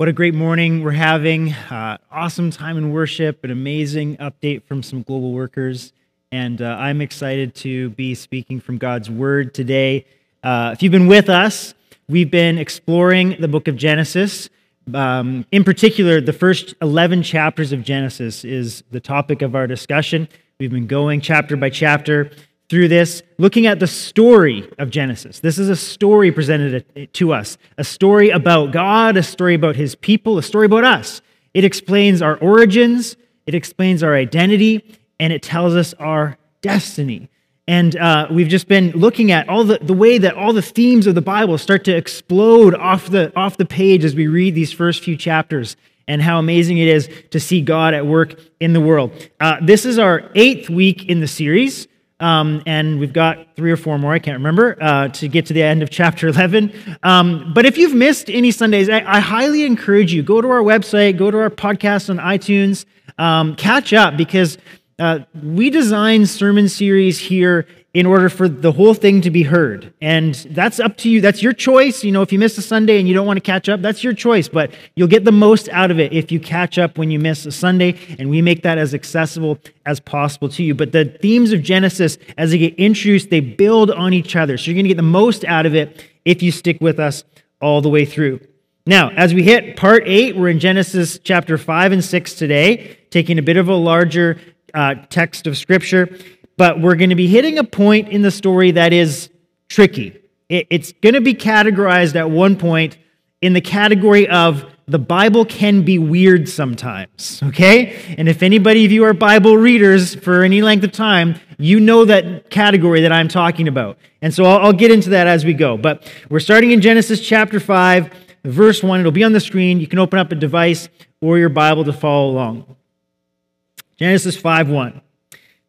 What a great morning we're having. Uh, awesome time in worship, an amazing update from some global workers. And uh, I'm excited to be speaking from God's word today. Uh, if you've been with us, we've been exploring the book of Genesis. Um, in particular, the first 11 chapters of Genesis is the topic of our discussion. We've been going chapter by chapter through this, looking at the story of Genesis. This is a story presented to us, a story about God, a story about his people, a story about us. It explains our origins, it explains our identity, and it tells us our destiny. And uh, we've just been looking at all the, the way that all the themes of the Bible start to explode off the, off the page as we read these first few chapters and how amazing it is to see God at work in the world. Uh, this is our eighth week in the series. Um, and we've got three or four more, I can't remember, uh, to get to the end of chapter 11. Um, but if you've missed any Sundays, I, I, highly encourage you go to our website, go to our podcast on iTunes, um, catch up because uh, we design sermon series here in order for the whole thing to be heard. And that's up to you. That's your choice. You know, if you miss a Sunday and you don't want to catch up, that's your choice. But you'll get the most out of it if you catch up when you miss a Sunday, and we make that as accessible as possible to you. But the themes of Genesis, as they get introduced, they build on each other. So you're going to get the most out of it if you stick with us all the way through. Now, as we hit part eight, we're in Genesis chapter five and six today, taking a bit of a larger uh, text of Scripture but we're going to be hitting a point in the story that is tricky. It's going to be categorized at one point in the category of the Bible can be weird sometimes, okay? And if anybody of you are Bible readers for any length of time, you know that category that I'm talking about. And so I'll, I'll get into that as we go. But we're starting in Genesis chapter 5, verse 1. It'll be on the screen. You can open up a device or your Bible to follow along. Genesis 5 1.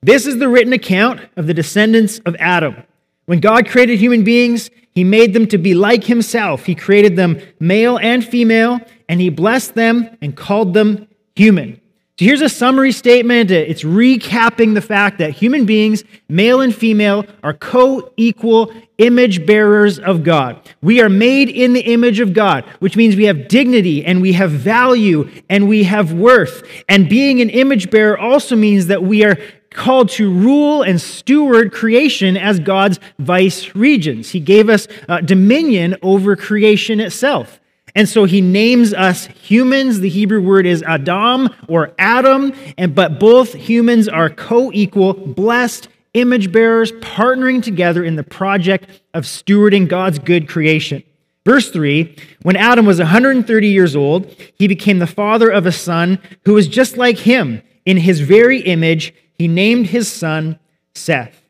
This is the written account of the descendants of Adam. When God created human beings, he made them to be like himself. He created them male and female, and he blessed them and called them human. So here's a summary statement. It's recapping the fact that human beings, male and female, are co equal image bearers of God. We are made in the image of God, which means we have dignity and we have value and we have worth. And being an image bearer also means that we are called to rule and steward creation as God's vice regents. He gave us uh, dominion over creation itself. And so he names us humans. The Hebrew word is Adam or Adam, and but both humans are co-equal, blessed image bearers partnering together in the project of stewarding God's good creation. Verse 3 When Adam was 130 years old, he became the father of a son who was just like him in his very image he named his son Seth.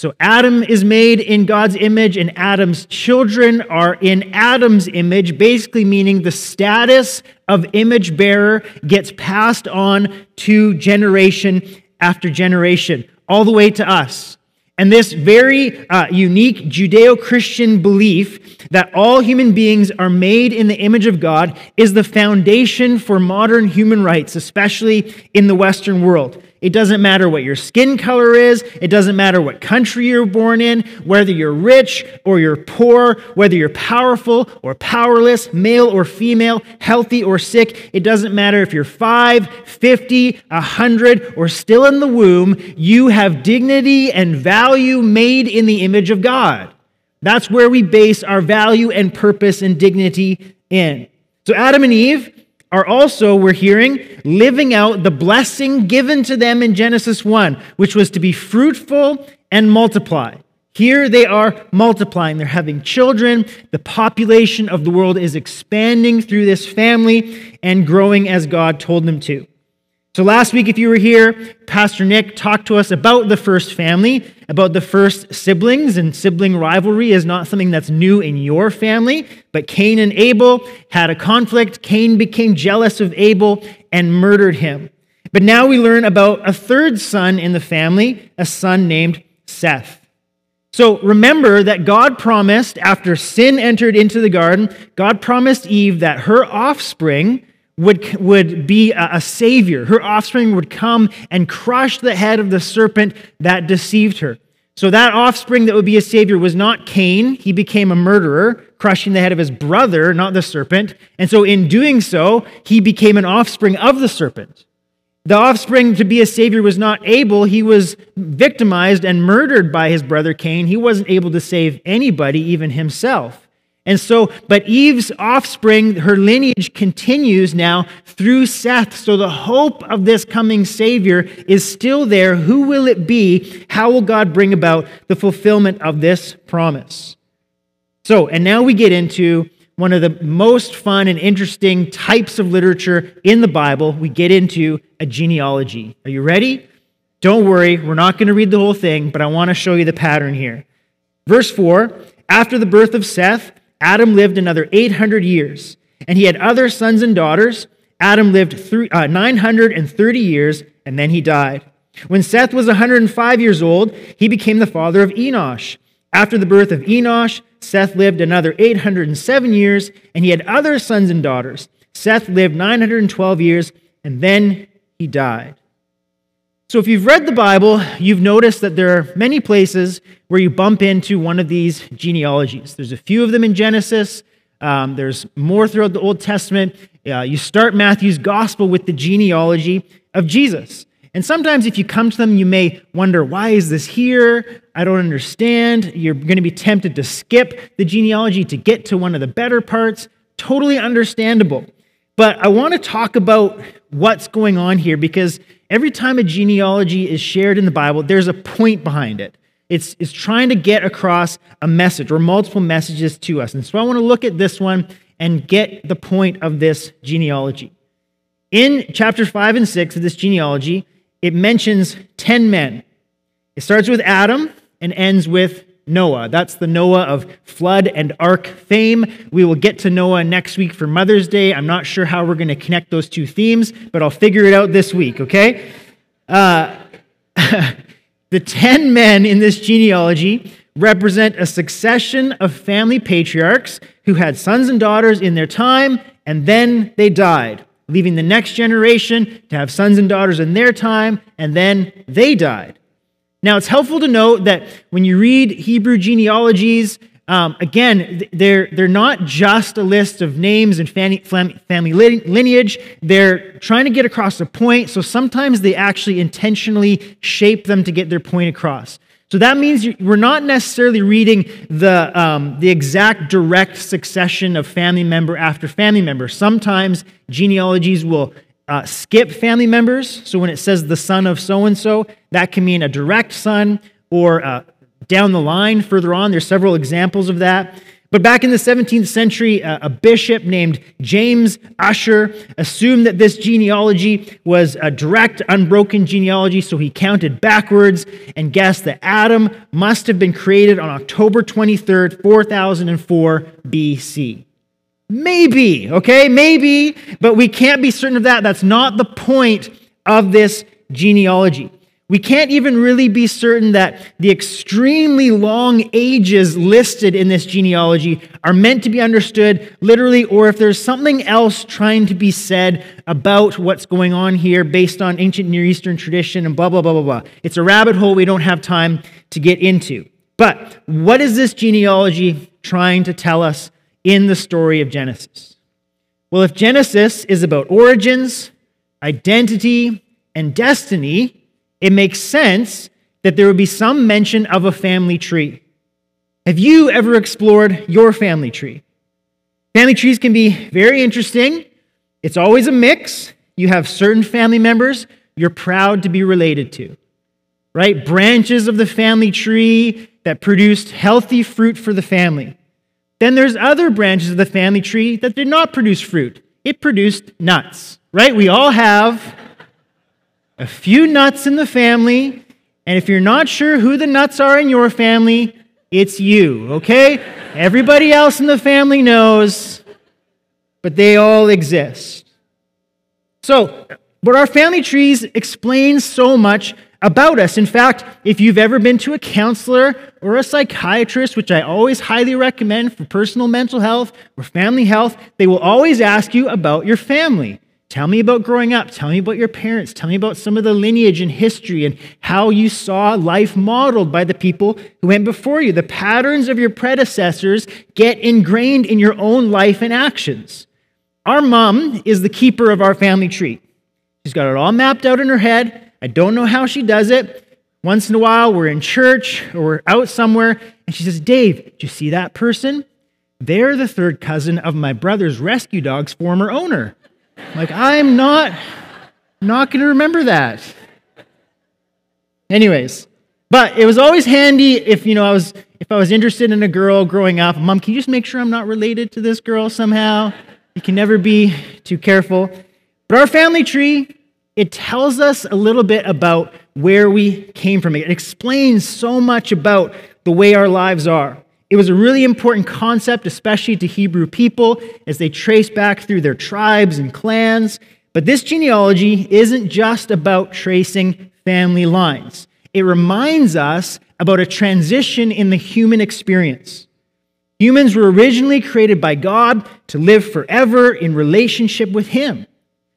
So Adam is made in God's image, and Adam's children are in Adam's image, basically meaning the status of image bearer gets passed on to generation after generation, all the way to us. And this very uh, unique Judeo Christian belief that all human beings are made in the image of God is the foundation for modern human rights, especially in the Western world. It doesn't matter what your skin color is. It doesn't matter what country you're born in, whether you're rich or you're poor, whether you're powerful or powerless, male or female, healthy or sick. It doesn't matter if you're 5, 50, 100, or still in the womb. You have dignity and value made in the image of God. That's where we base our value and purpose and dignity in. So Adam and Eve, are also, we're hearing, living out the blessing given to them in Genesis 1, which was to be fruitful and multiply. Here they are multiplying. They're having children. The population of the world is expanding through this family and growing as God told them to. So, last week, if you were here, Pastor Nick talked to us about the first family, about the first siblings, and sibling rivalry is not something that's new in your family. But Cain and Abel had a conflict. Cain became jealous of Abel and murdered him. But now we learn about a third son in the family, a son named Seth. So remember that God promised, after sin entered into the garden, God promised Eve that her offspring would, would be a, a savior. Her offspring would come and crush the head of the serpent that deceived her. So that offspring that would be a savior was not Cain. He became a murderer, crushing the head of his brother, not the serpent. And so, in doing so, he became an offspring of the serpent. The offspring to be a savior was not Abel. He was victimized and murdered by his brother Cain. He wasn't able to save anybody, even himself. And so, but Eve's offspring, her lineage continues now through Seth. So the hope of this coming Savior is still there. Who will it be? How will God bring about the fulfillment of this promise? So, and now we get into one of the most fun and interesting types of literature in the Bible. We get into a genealogy. Are you ready? Don't worry, we're not going to read the whole thing, but I want to show you the pattern here. Verse 4 After the birth of Seth, Adam lived another 800 years, and he had other sons and daughters. Adam lived uh, 930 years, and then he died. When Seth was 105 years old, he became the father of Enosh. After the birth of Enosh, Seth lived another 807 years, and he had other sons and daughters. Seth lived 912 years, and then he died. So, if you've read the Bible, you've noticed that there are many places where you bump into one of these genealogies. There's a few of them in Genesis, um, there's more throughout the Old Testament. Uh, you start Matthew's gospel with the genealogy of Jesus. And sometimes, if you come to them, you may wonder, why is this here? I don't understand. You're going to be tempted to skip the genealogy to get to one of the better parts. Totally understandable. But I want to talk about what's going on here because every time a genealogy is shared in the Bible, there's a point behind it. It's, it's trying to get across a message or multiple messages to us. And so I want to look at this one and get the point of this genealogy. In chapters 5 and 6 of this genealogy, it mentions 10 men. It starts with Adam and ends with Noah. That's the Noah of flood and ark fame. We will get to Noah next week for Mother's Day. I'm not sure how we're going to connect those two themes, but I'll figure it out this week, okay? Uh, the 10 men in this genealogy represent a succession of family patriarchs who had sons and daughters in their time, and then they died, leaving the next generation to have sons and daughters in their time, and then they died. Now, it's helpful to note that when you read Hebrew genealogies, um, again, they're, they're not just a list of names and family, lineage. They're trying to get across a point, so sometimes they actually intentionally shape them to get their point across. So that means we're not necessarily reading the, um, the exact direct succession of family member after family member. Sometimes genealogies will uh, skip family members. So when it says the son of so and so, that can mean a direct son or uh, down the line further on. There's several examples of that. But back in the 17th century, uh, a bishop named James Ussher assumed that this genealogy was a direct, unbroken genealogy, so he counted backwards and guessed that Adam must have been created on October 23rd, 4004 BC. Maybe, okay? Maybe, but we can't be certain of that. That's not the point of this genealogy. We can't even really be certain that the extremely long ages listed in this genealogy are meant to be understood literally, or if there's something else trying to be said about what's going on here based on ancient Near Eastern tradition and blah, blah, blah, blah, blah. It's a rabbit hole we don't have time to get into. But what is this genealogy trying to tell us in the story of Genesis? Well, if Genesis is about origins, identity, and destiny, it makes sense that there would be some mention of a family tree. Have you ever explored your family tree? Family trees can be very interesting. It's always a mix. You have certain family members you're proud to be related to, right? Branches of the family tree that produced healthy fruit for the family. Then there's other branches of the family tree that did not produce fruit. It produced nuts, right? We all have a few nuts in the family, and if you're not sure who the nuts are in your family, it's you, okay? Everybody else in the family knows, but they all exist. So, but our family trees explain so much about us. In fact, if you've ever been to a counselor or a psychiatrist, which I always highly recommend for personal mental health or family health, they will always ask you about your family. Tell me about growing up. Tell me about your parents. Tell me about some of the lineage and history and how you saw life modeled by the people who went before you. The patterns of your predecessors get ingrained in your own life and actions. Our mom is the keeper of our family tree. She's got it all mapped out in her head. I don't know how she does it. Once in a while, we're in church or we're out somewhere, and she says, Dave, do you see that person? They're the third cousin of my brother's rescue dog's former owner. Like, I'm not, not going to remember that. Anyways, but it was always handy if, you know, I was, if I was interested in a girl growing up, Mom, can you just make sure I'm not related to this girl somehow? You can never be too careful. But our family tree, it tells us a little bit about where we came from. It explains so much about the way our lives are. It was a really important concept, especially to Hebrew people, as they trace back through their tribes and clans. But this genealogy isn't just about tracing family lines, it reminds us about a transition in the human experience. Humans were originally created by God to live forever in relationship with Him.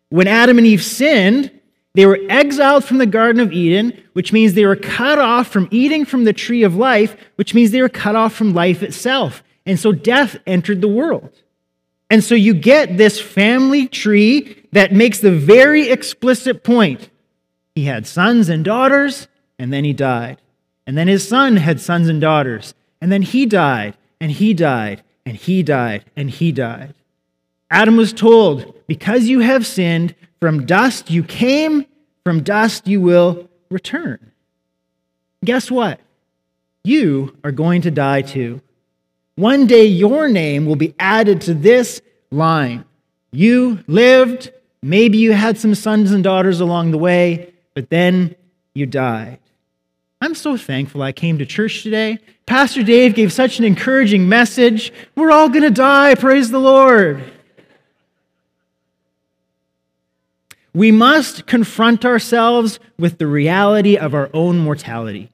When Adam and Eve sinned, they were exiled from the Garden of Eden, which means they were cut off from eating from the tree of life, which means they were cut off from life itself. And so death entered the world. And so you get this family tree that makes the very explicit point. He had sons and daughters, and then he died. And then his son had sons and daughters, and then he died, and he died, and he died, and he died. Adam was told, Because you have sinned, from dust you came, from dust you will return. Guess what? You are going to die too. One day your name will be added to this line. You lived, maybe you had some sons and daughters along the way, but then you died. I'm so thankful I came to church today. Pastor Dave gave such an encouraging message. We're all going to die, praise the Lord. We must confront ourselves with the reality of our own mortality.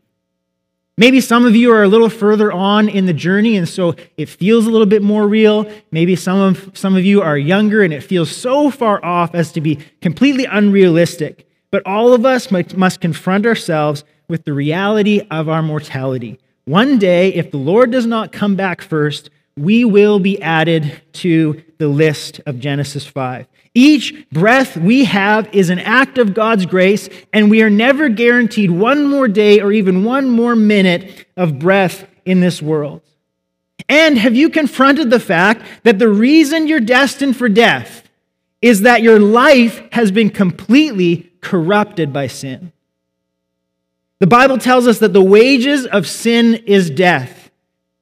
Maybe some of you are a little further on in the journey, and so it feels a little bit more real. Maybe some of, some of you are younger, and it feels so far off as to be completely unrealistic. But all of us must confront ourselves with the reality of our mortality. One day, if the Lord does not come back first, we will be added to the list of Genesis 5. Each breath we have is an act of God's grace, and we are never guaranteed one more day or even one more minute of breath in this world. And have you confronted the fact that the reason you're destined for death is that your life has been completely corrupted by sin? The Bible tells us that the wages of sin is death.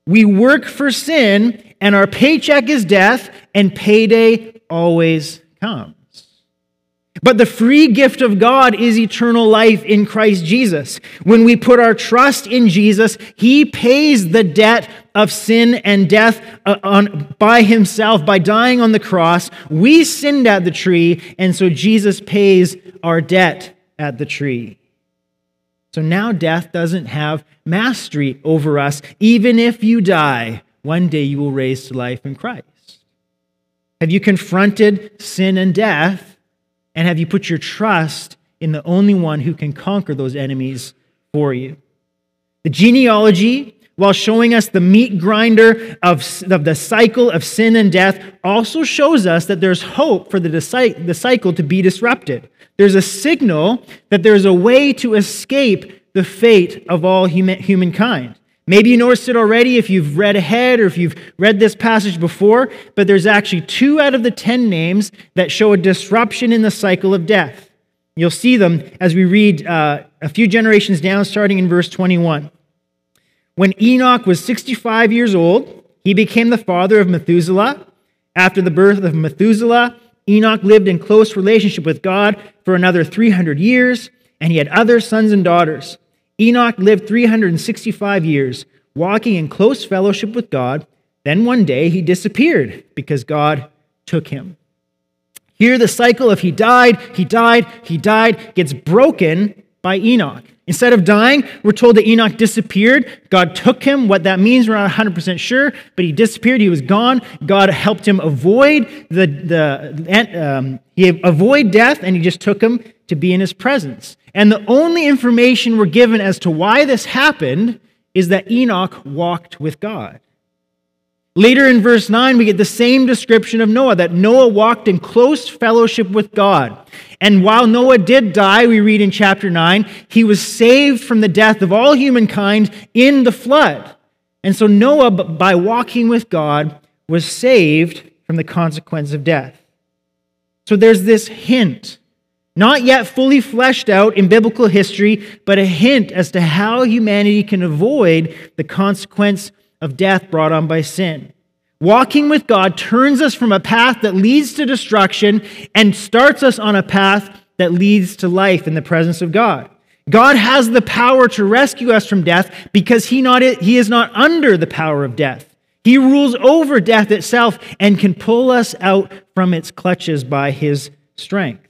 We work for sin, and our paycheck is death, and payday always comes. But the free gift of God is eternal life in Christ Jesus. When we put our trust in Jesus, He pays the debt of sin and death uh, on, by Himself by dying on the cross. We sinned at the tree, and so Jesus pays our debt at the tree. So now death doesn't have mastery over us. Even if you die, one day you will raise to life in Christ. Have you confronted sin and death? And have you put your trust in the only one who can conquer those enemies for you? The genealogy, while showing us the meat grinder of, of the cycle of sin and death, also shows us that there's hope for the, the cycle to be disrupted. There's a signal that there's a way to escape the fate of all human, humankind. Maybe you noticed it already if you've read ahead or if you've read this passage before, but there's actually two out of the ten names that show a disruption in the cycle of death. You'll see them as we read uh, a few generations down, starting in verse 21. When Enoch was 65 years old, he became the father of Methuselah. After the birth of Methuselah, Enoch lived in close relationship with God for another 300 years, and he had other sons and daughters. Enoch lived 365 years, walking in close fellowship with God. Then one day he disappeared because God took him. Here, the cycle of he died, he died, he died gets broken by Enoch. Instead of dying, we're told that Enoch disappeared. God took him. What that means, we're not 100% sure, but he disappeared. He was gone. God helped him avoid the, the um, he avoid death, and he just took him to be in his presence. And the only information we're given as to why this happened is that Enoch walked with God. Later in verse 9, we get the same description of Noah that Noah walked in close fellowship with God. And while Noah did die, we read in chapter 9, he was saved from the death of all humankind in the flood. And so Noah, by walking with God, was saved from the consequence of death. So there's this hint, not yet fully fleshed out in biblical history, but a hint as to how humanity can avoid the consequence of death brought on by sin. Walking with God turns us from a path that leads to destruction and starts us on a path that leads to life in the presence of God. God has the power to rescue us from death because he, not, he is not under the power of death. He rules over death itself and can pull us out from its clutches by his strength.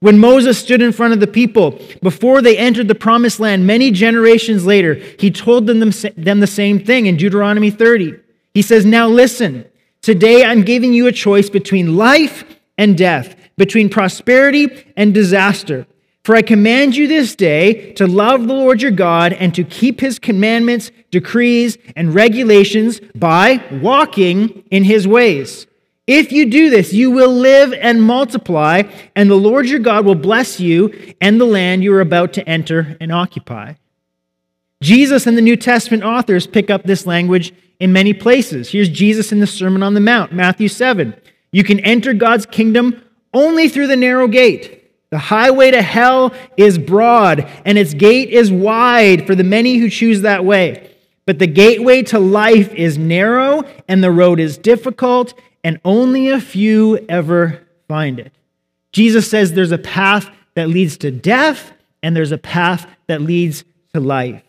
When Moses stood in front of the people before they entered the promised land many generations later, he told them, them the same thing in Deuteronomy 30. He says, Now listen, today I'm giving you a choice between life and death, between prosperity and disaster. For I command you this day to love the Lord your God and to keep his commandments, decrees, and regulations by walking in his ways. If you do this, you will live and multiply, and the Lord your God will bless you and the land you are about to enter and occupy. Jesus and the New Testament authors pick up this language in many places. Here's Jesus in the Sermon on the Mount, Matthew 7. You can enter God's kingdom only through the narrow gate. The highway to hell is broad, and its gate is wide for the many who choose that way. But the gateway to life is narrow, and the road is difficult, and only a few ever find it. Jesus says there's a path that leads to death, and there's a path that leads to life.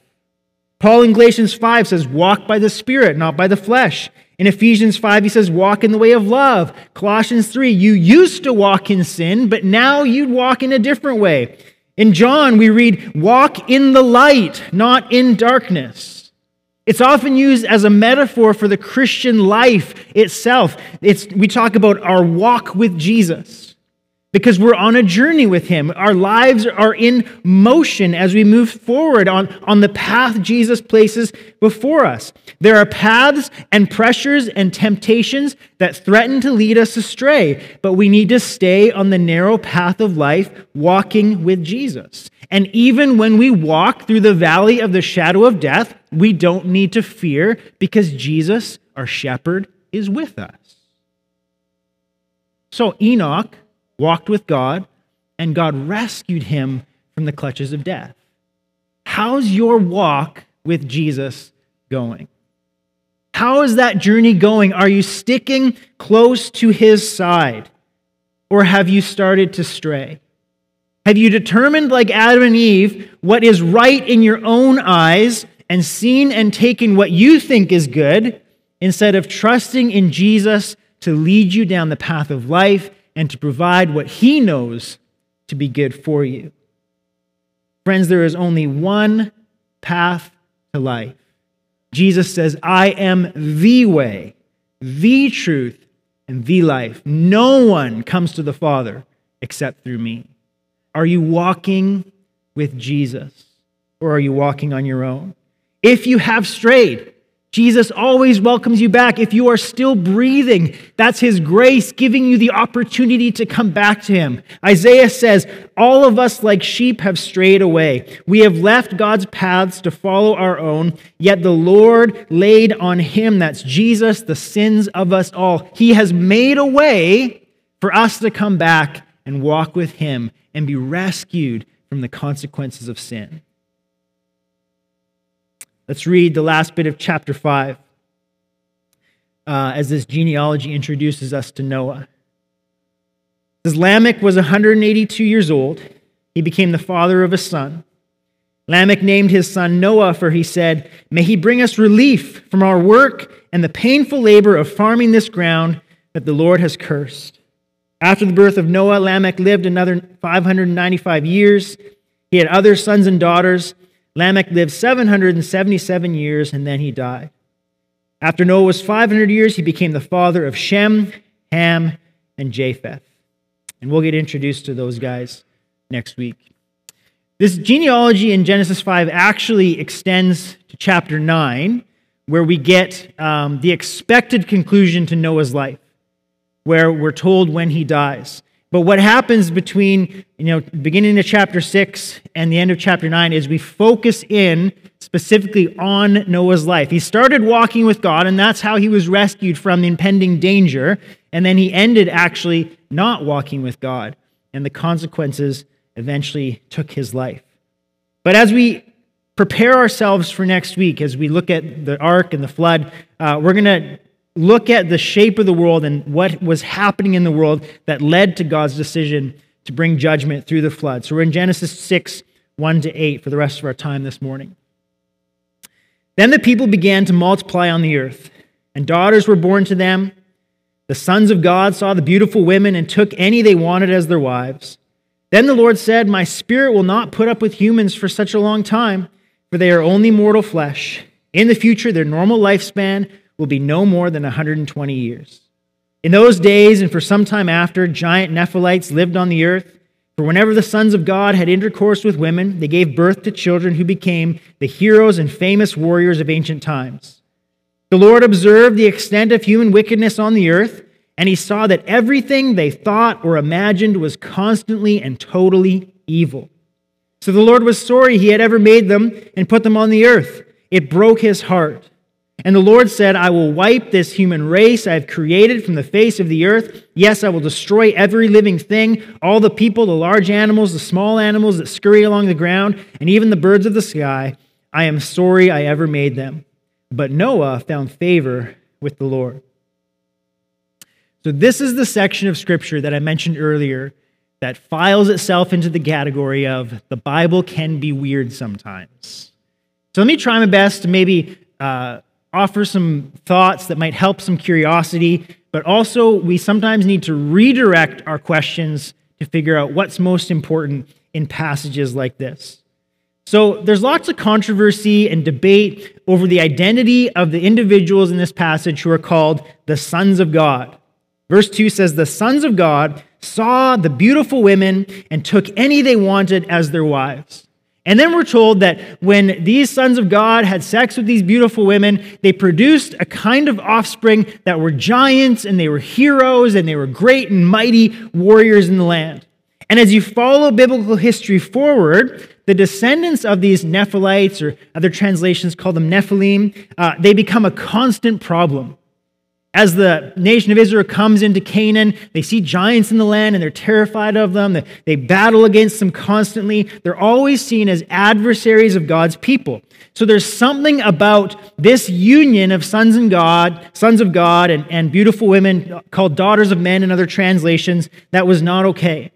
Paul in Galatians 5 says, Walk by the Spirit, not by the flesh. In Ephesians 5, he says, Walk in the way of love. Colossians 3, you used to walk in sin, but now you walk in a different way. In John, we read, Walk in the light, not in darkness. It's often used as a metaphor for the Christian life itself. It's, we talk about our walk with Jesus because we're on a journey with Him. Our lives are in motion as we move forward on, on the path Jesus places before us. There are paths and pressures and temptations that threaten to lead us astray, but we need to stay on the narrow path of life, walking with Jesus. And even when we walk through the valley of the shadow of death, we don't need to fear because Jesus, our shepherd, is with us. So Enoch walked with God, and God rescued him from the clutches of death. How's your walk with Jesus going? How is that journey going? Are you sticking close to his side? Or have you started to stray? Have you determined, like Adam and Eve, what is right in your own eyes and seen and taken what you think is good instead of trusting in Jesus to lead you down the path of life and to provide what He knows to be good for you. Friends, there is only one path to life. Jesus says, I am the way, the truth, and the life. No one comes to the Father except through me. Are you walking with Jesus or are you walking on your own? If you have strayed, Jesus always welcomes you back. If you are still breathing, that's His grace giving you the opportunity to come back to Him. Isaiah says, All of us, like sheep, have strayed away. We have left God's paths to follow our own, yet the Lord laid on Him, that's Jesus, the sins of us all. He has made a way for us to come back and walk with Him and be rescued from the consequences of sin. Let's read the last bit of chapter 5 uh, as this genealogy introduces us to Noah. It says Lamech was 182 years old. He became the father of a son. Lamech named his son Noah, for he said, May he bring us relief from our work and the painful labor of farming this ground that the Lord has cursed. After the birth of Noah, Lamech lived another 595 years. He had other sons and daughters. Lamech lived 777 years and then he died. After Noah was 500 years, he became the father of Shem, Ham, and Japheth. And we'll get introduced to those guys next week. This genealogy in Genesis 5 actually extends to chapter 9, where we get um, the expected conclusion to Noah's life, where we're told when he dies. But what happens between, you know, beginning of chapter 6 and the end of chapter 9 is we focus in specifically on Noah's life. He started walking with God, and that's how he was rescued from the impending danger. And then he ended actually not walking with God, and the consequences eventually took his life. But as we prepare ourselves for next week, as we look at the ark and the flood, uh, we're going to look at the shape of the world and what was happening in the world that led to God's decision to bring judgment through the flood. So we're in Genesis 6, 1 to 8 for the rest of our time this morning. Then the people began to multiply on the earth, and daughters were born to them. The sons of God saw the beautiful women and took any they wanted as their wives. Then the Lord said, My spirit will not put up with humans for such a long time, for they are only mortal flesh. In the future, their normal lifespan will be no more than 120 years. In those days and for some time after, giant Nephilites lived on the earth. For whenever the sons of God had intercourse with women, they gave birth to children who became the heroes and famous warriors of ancient times. The Lord observed the extent of human wickedness on the earth, and he saw that everything they thought or imagined was constantly and totally evil. So the Lord was sorry he had ever made them and put them on the earth. It broke his heart. And the Lord said, I will wipe this human race I have created from the face of the earth. Yes, I will destroy every living thing, all the people, the large animals, the small animals that scurry along the ground, and even the birds of the sky. I am sorry I ever made them. But Noah found favor with the Lord. So, this is the section of Scripture that I mentioned earlier that files itself into the category of the Bible can be weird sometimes. So, let me try my best to maybe. Uh, offer some thoughts that might help some curiosity, but also we sometimes need to redirect our questions to figure out what's most important in passages like this. So there's lots of controversy and debate over the identity of the individuals in this passage who are called the sons of God. Verse 2 says, The sons of God saw the beautiful women and took any they wanted as their wives. And then we're told that when these sons of God had sex with these beautiful women, they produced a kind of offspring that were giants and they were heroes and they were great and mighty warriors in the land. And as you follow biblical history forward, the descendants of these Nephilites, or other translations call them Nephilim, uh, they become a constant problem. As the nation of Israel comes into Canaan, they see giants in the land and they're terrified of them. They battle against them constantly. They're always seen as adversaries of God's people. So there's something about this union of sons and God, sons of God and, and beautiful women called daughters of men in other translations that was not okay.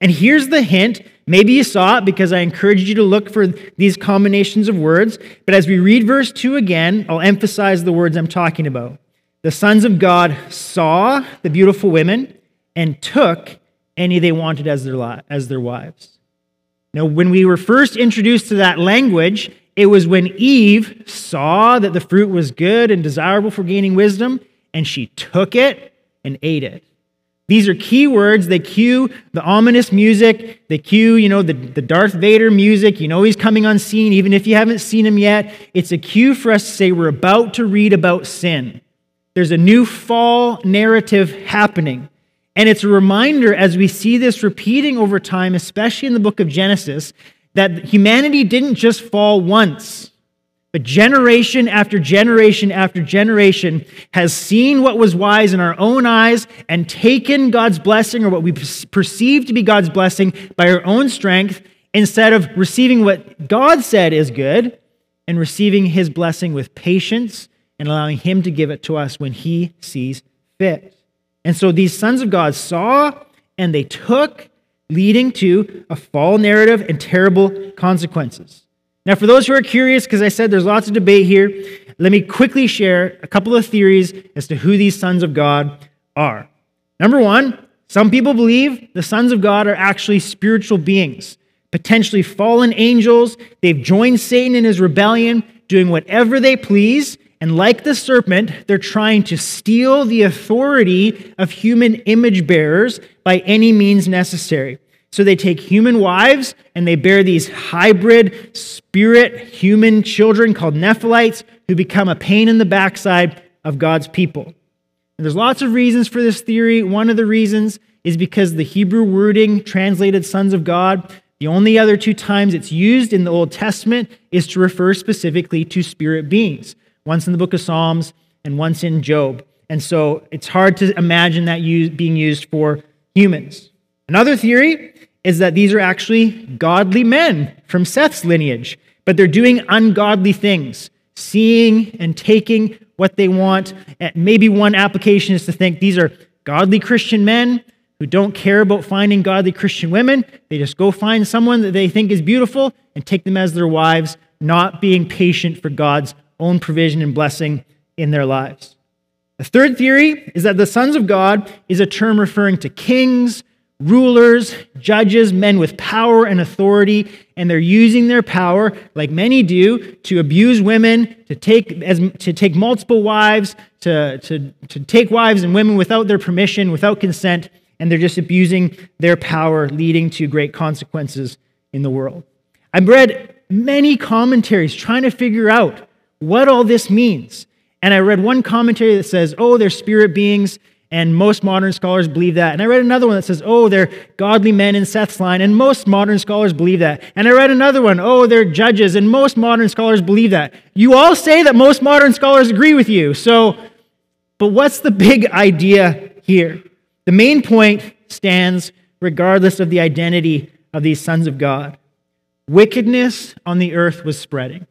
And here's the hint. Maybe you saw it because I encouraged you to look for these combinations of words. But as we read verse 2 again, I'll emphasize the words I'm talking about. The sons of God saw the beautiful women and took any they wanted as their, as their wives. Now, when we were first introduced to that language, it was when Eve saw that the fruit was good and desirable for gaining wisdom, and she took it and ate it. These are key words. They cue the ominous music. They cue, you know, the, the Darth Vader music. You know he's coming on scene, even if you haven't seen him yet. It's a cue for us to say we're about to read about sin. There's a new fall narrative happening. And it's a reminder as we see this repeating over time, especially in the book of Genesis, that humanity didn't just fall once, but generation after generation after generation has seen what was wise in our own eyes and taken God's blessing or what we perceive to be God's blessing by our own strength instead of receiving what God said is good and receiving his blessing with patience and allowing Him to give it to us when He sees fit. And so these sons of God saw and they took, leading to a fall narrative and terrible consequences. Now, for those who are curious, because I said there's lots of debate here, let me quickly share a couple of theories as to who these sons of God are. Number one, some people believe the sons of God are actually spiritual beings potentially fallen angels. They've joined Satan in his rebellion, doing whatever they please. And like the serpent, they're trying to steal the authority of human image bearers by any means necessary. So they take human wives and they bear these hybrid spirit human children called Nephilites who become a pain in the backside of God's people. And there's lots of reasons for this theory. One of the reasons is because the Hebrew wording translated sons of God, the only other two times it's used in the Old Testament is to refer specifically to spirit beings, once in the book of Psalms and once in Job. And so it's hard to imagine that being used for humans. Another theory is that these are actually godly men from Seth's lineage, but they're doing ungodly things, seeing and taking what they want. Maybe one application is to think these are godly Christian men who don't care about finding godly Christian women. They just go find someone that they think is beautiful and take them as their wives, not being patient for God's own provision and blessing in their lives. The third theory is that the sons of God is a term referring to kings, rulers, judges, men with power and authority, and they're using their power, like many do, to abuse women, to take, as, to take multiple wives, to, to, to take wives and women without their permission, without consent, and they're just abusing their power, leading to great consequences in the world. I've read many commentaries trying to figure out what all this means. And I read one commentary that says, oh, they're spirit beings, and most modern scholars believe that. And I read another one that says, oh, they're godly men in Seth's line, and most modern scholars believe that. And I read another one, oh, they're judges, and most modern scholars believe that. You all say that most modern scholars agree with you. So, but what's the big idea here? The main point stands regardless of the identity of these sons of God. Wickedness on the earth was spreading.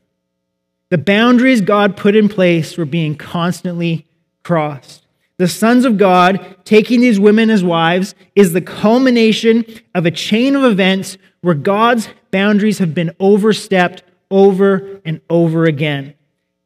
The boundaries God put in place were being constantly crossed. The sons of God taking these women as wives is the culmination of a chain of events where God's boundaries have been overstepped over and over again.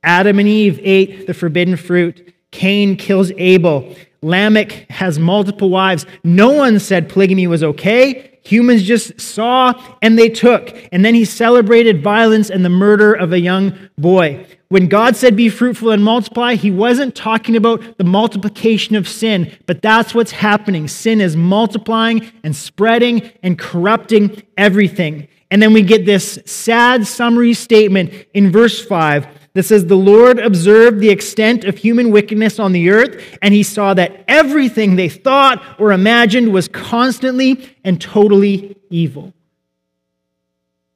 Adam and Eve ate the forbidden fruit. Cain kills Abel. Lamech has multiple wives. No one said polygamy was okay. Humans just saw and they took. And then he celebrated violence and the murder of a young boy. When God said, be fruitful and multiply, he wasn't talking about the multiplication of sin, but that's what's happening. Sin is multiplying and spreading and corrupting everything. And then we get this sad summary statement in verse 5 that says, The Lord observed the extent of human wickedness on the earth, and he saw that everything they thought or imagined was constantly and totally evil.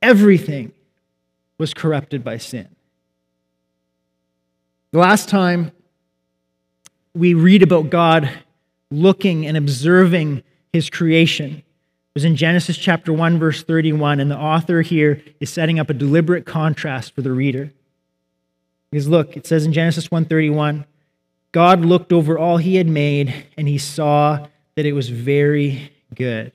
Everything was corrupted by sin. The last time we read about God looking and observing his creation was in Genesis chapter 1 verse 31 and the author here is setting up a deliberate contrast for the reader. Because look, it says in Genesis 1:31, God looked over all he had made and he saw that it was very good.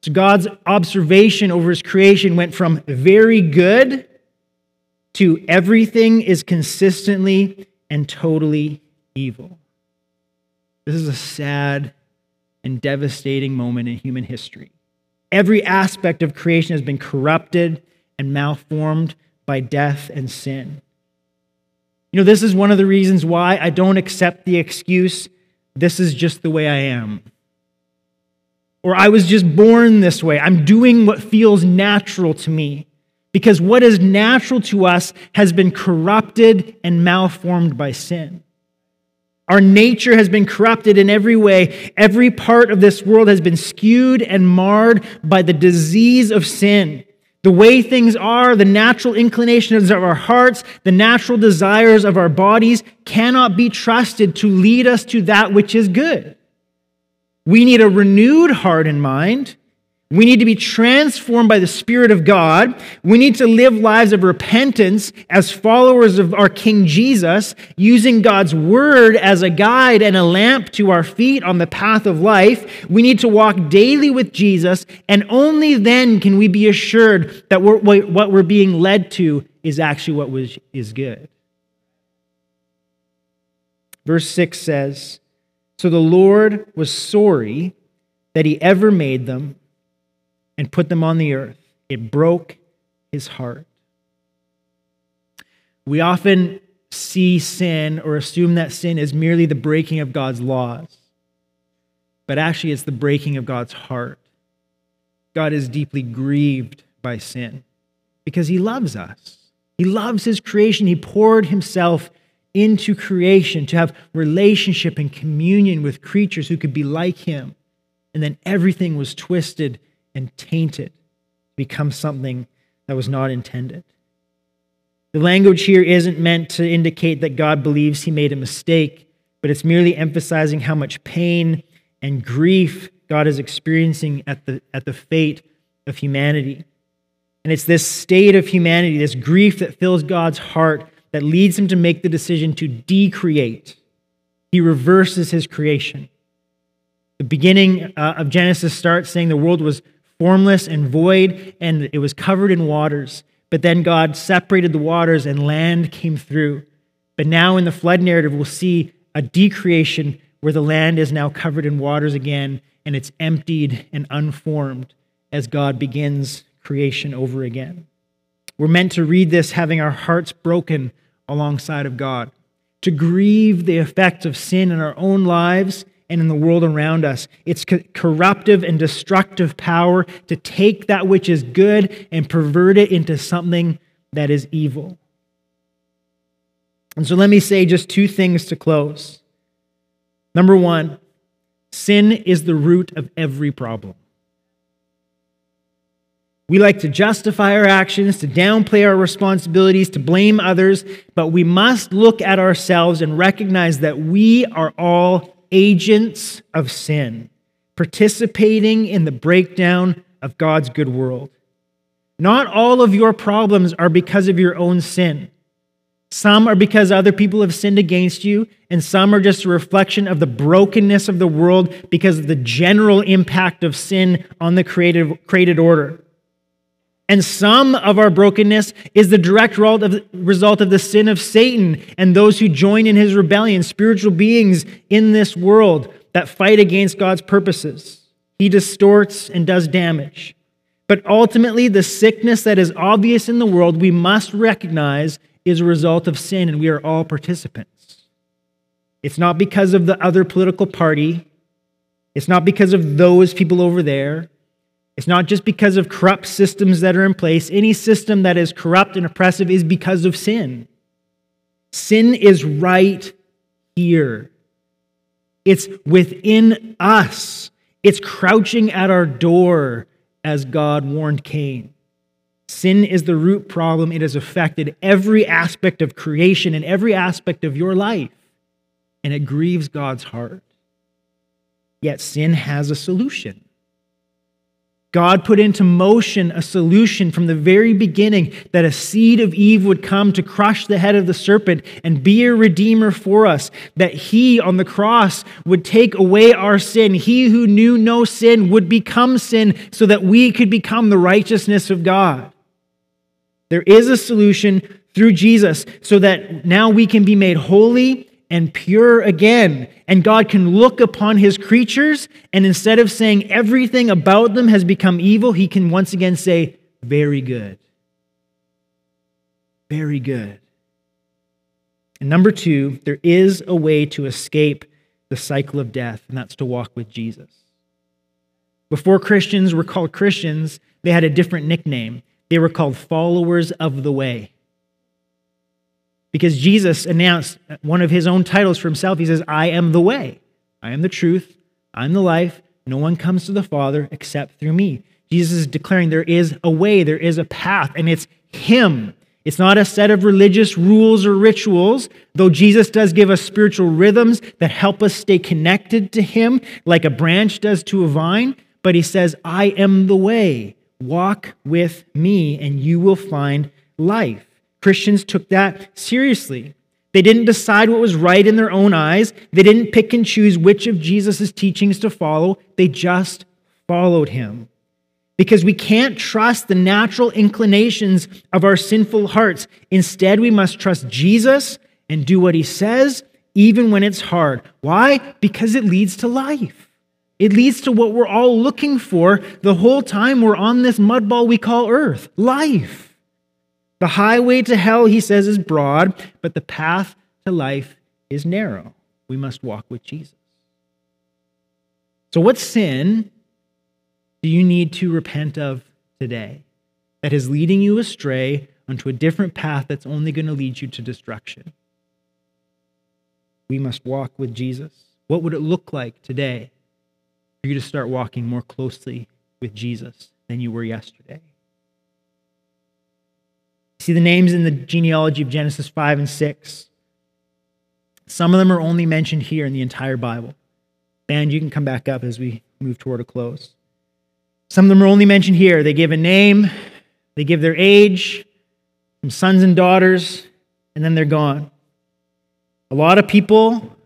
So God's observation over his creation went from very good to everything is consistently and totally evil. This is a sad and devastating moment in human history. Every aspect of creation has been corrupted and malformed by death and sin. You know, this is one of the reasons why I don't accept the excuse, this is just the way I am. Or I was just born this way. I'm doing what feels natural to me. Because what is natural to us has been corrupted and malformed by sin. Our nature has been corrupted in every way. Every part of this world has been skewed and marred by the disease of sin. The way things are, the natural inclinations of our hearts, the natural desires of our bodies cannot be trusted to lead us to that which is good. We need a renewed heart and mind we need to be transformed by the Spirit of God. We need to live lives of repentance as followers of our King Jesus, using God's Word as a guide and a lamp to our feet on the path of life. We need to walk daily with Jesus, and only then can we be assured that what we're being led to is actually what was, is good. Verse 6 says So the Lord was sorry that he ever made them and put them on the earth. It broke his heart. We often see sin or assume that sin is merely the breaking of God's laws, but actually, it's the breaking of God's heart. God is deeply grieved by sin because he loves us. He loves his creation. He poured himself into creation to have relationship and communion with creatures who could be like him. And then everything was twisted and tainted become something that was not intended. The language here isn't meant to indicate that God believes he made a mistake, but it's merely emphasizing how much pain and grief God is experiencing at the, at the fate of humanity. And it's this state of humanity, this grief that fills God's heart, that leads him to make the decision to decreate. He reverses his creation. The beginning uh, of Genesis starts saying the world was formless and void, and it was covered in waters. But then God separated the waters, and land came through. But now in the flood narrative, we'll see a decreation where the land is now covered in waters again, and it's emptied and unformed as God begins creation over again. We're meant to read this having our hearts broken alongside of God, to grieve the effects of sin in our own lives and in the world around us. It's corruptive and destructive power to take that which is good and pervert it into something that is evil. And so let me say just two things to close. Number one, sin is the root of every problem. We like to justify our actions, to downplay our responsibilities, to blame others, but we must look at ourselves and recognize that we are all agents of sin, participating in the breakdown of God's good world. Not all of your problems are because of your own sin. Some are because other people have sinned against you, and some are just a reflection of the brokenness of the world because of the general impact of sin on the created, order. And some of our brokenness is the direct result of the sin of Satan and those who join in his rebellion, spiritual beings in this world that fight against God's purposes. He distorts and does damage. But ultimately, the sickness that is obvious in the world, we must recognize is a result of sin, and we are all participants. It's not because of the other political party, it's not because of those people over there. It's not just because of corrupt systems that are in place. Any system that is corrupt and oppressive is because of sin. Sin is right here, it's within us, it's crouching at our door, as God warned Cain. Sin is the root problem. It has affected every aspect of creation and every aspect of your life, and it grieves God's heart. Yet sin has a solution. God put into motion a solution from the very beginning that a seed of Eve would come to crush the head of the serpent and be a redeemer for us, that he on the cross would take away our sin. He who knew no sin would become sin so that we could become the righteousness of God. There is a solution through Jesus so that now we can be made holy and pure again. And God can look upon his creatures, and instead of saying everything about them has become evil, he can once again say, Very good. Very good. And number two, there is a way to escape the cycle of death, and that's to walk with Jesus. Before Christians were called Christians, they had a different nickname. They were called followers of the way. Because Jesus announced one of his own titles for himself. He says, I am the way, I am the truth, I'm the life. No one comes to the Father except through me. Jesus is declaring there is a way, there is a path, and it's Him. It's not a set of religious rules or rituals, though Jesus does give us spiritual rhythms that help us stay connected to Him, like a branch does to a vine. But He says, I am the way. Walk with me, and you will find life. Christians took that seriously. They didn't decide what was right in their own eyes. They didn't pick and choose which of Jesus' teachings to follow. They just followed him. Because we can't trust the natural inclinations of our sinful hearts. Instead, we must trust Jesus and do what he says, even when it's hard. Why? Because it leads to life. It leads to what we're all looking for the whole time we're on this mudball we call earth life. The highway to hell, he says, is broad, but the path to life is narrow. We must walk with Jesus. So, what sin do you need to repent of today that is leading you astray onto a different path that's only going to lead you to destruction? We must walk with Jesus. What would it look like today for you to start walking more closely with Jesus than you were yesterday? See the names in the genealogy of Genesis 5 and 6. Some of them are only mentioned here in the entire Bible. And you can come back up as we move toward a close. Some of them are only mentioned here. They give a name, they give their age, some sons and daughters, and then they're gone. A lot of people,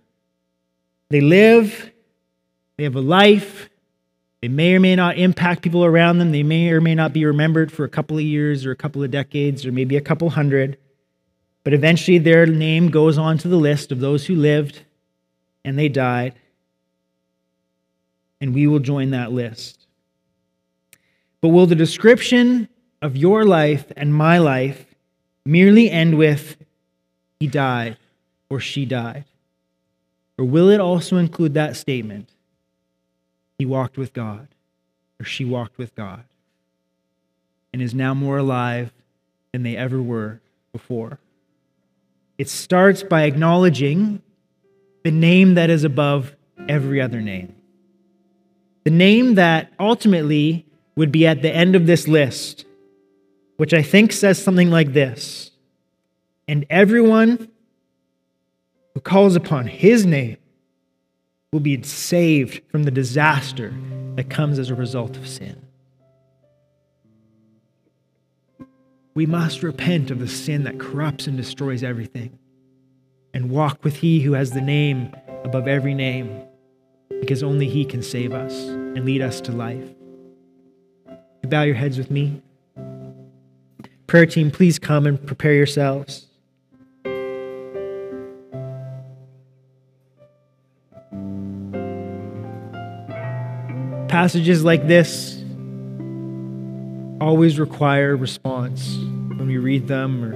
they live, they have a life, they may or may not impact people around them, they may or may not be remembered for a couple of years or a couple of decades or maybe a couple hundred, but eventually their name goes onto the list of those who lived and they died, and we will join that list. But will the description of your life and my life merely end with, he died or she died? Or will it also include that statement, he walked with God or she walked with God and is now more alive than they ever were before? It starts by acknowledging the name that is above every other name. The name that ultimately would be at the end of this list, which I think says something like this And everyone who calls upon his name will be saved from the disaster that comes as a result of sin. We must repent of the sin that corrupts and destroys everything and walk with He who has the name above every name, because only He can save us and lead us to life you bow your heads with me? Prayer team, please come and prepare yourselves. Passages like this always require response when we read them or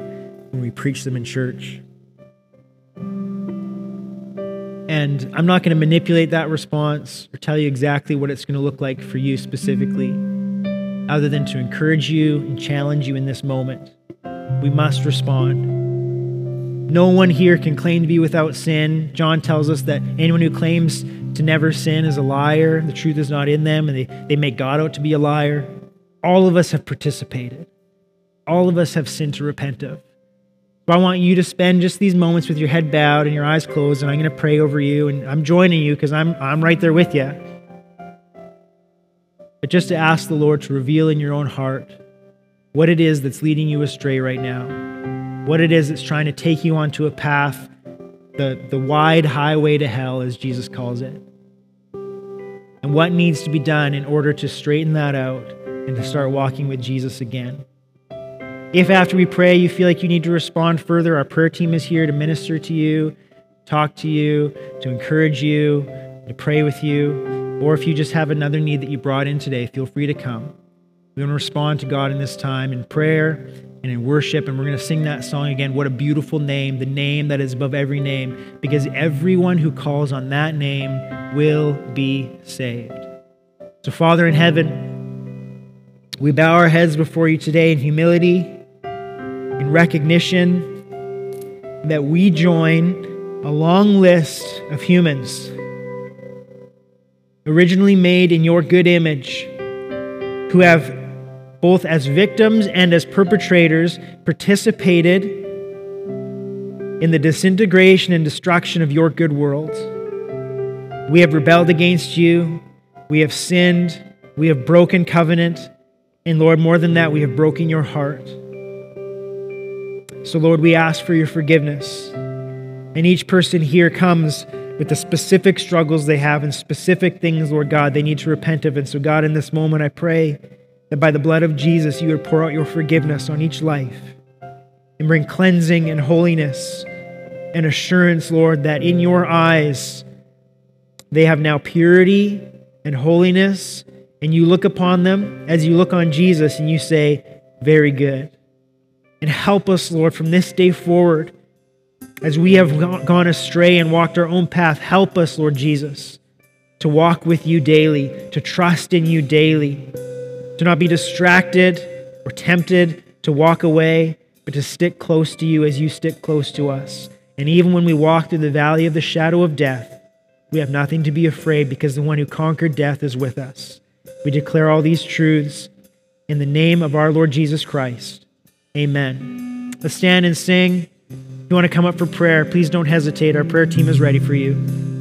when we preach them in church. And I'm not going to manipulate that response or tell you exactly what it's going to look like for you specifically other than to encourage you and challenge you in this moment. We must respond. No one here can claim to be without sin. John tells us that anyone who claims to never sin is a liar. The truth is not in them, and they, they make God out to be a liar. All of us have participated. All of us have sin to repent of. So I want you to spend just these moments with your head bowed and your eyes closed, and I'm going to pray over you, and I'm joining you because I'm, I'm right there with you but just to ask the Lord to reveal in your own heart what it is that's leading you astray right now, what it is that's trying to take you onto a path, the, the wide highway to hell, as Jesus calls it, and what needs to be done in order to straighten that out and to start walking with Jesus again. If after we pray you feel like you need to respond further, our prayer team is here to minister to you, talk to you, to encourage you, to pray with you. Or if you just have another need that you brought in today, feel free to come. We want to respond to God in this time in prayer and in worship. And we're going to sing that song again. What a beautiful name, the name that is above every name, because everyone who calls on that name will be saved. So, Father in heaven, we bow our heads before you today in humility, in recognition that we join a long list of humans originally made in your good image, who have both as victims and as perpetrators participated in the disintegration and destruction of your good world. We have rebelled against you. We have sinned. We have broken covenant. And Lord, more than that, we have broken your heart. So, Lord, we ask for your forgiveness. And each person here comes with the specific struggles they have and specific things, Lord God, they need to repent of. And so, God, in this moment, I pray that by the blood of Jesus, you would pour out your forgiveness on each life and bring cleansing and holiness and assurance, Lord, that in your eyes, they have now purity and holiness, and you look upon them as you look on Jesus and you say, Very good. And help us, Lord, from this day forward, as we have gone astray and walked our own path, help us, Lord Jesus, to walk with you daily, to trust in you daily, to not be distracted or tempted to walk away, but to stick close to you as you stick close to us. And even when we walk through the valley of the shadow of death, we have nothing to be afraid because the one who conquered death is with us. We declare all these truths in the name of our Lord Jesus Christ. Amen. Let's stand and sing. If you want to come up for prayer, please don't hesitate. Our prayer team is ready for you.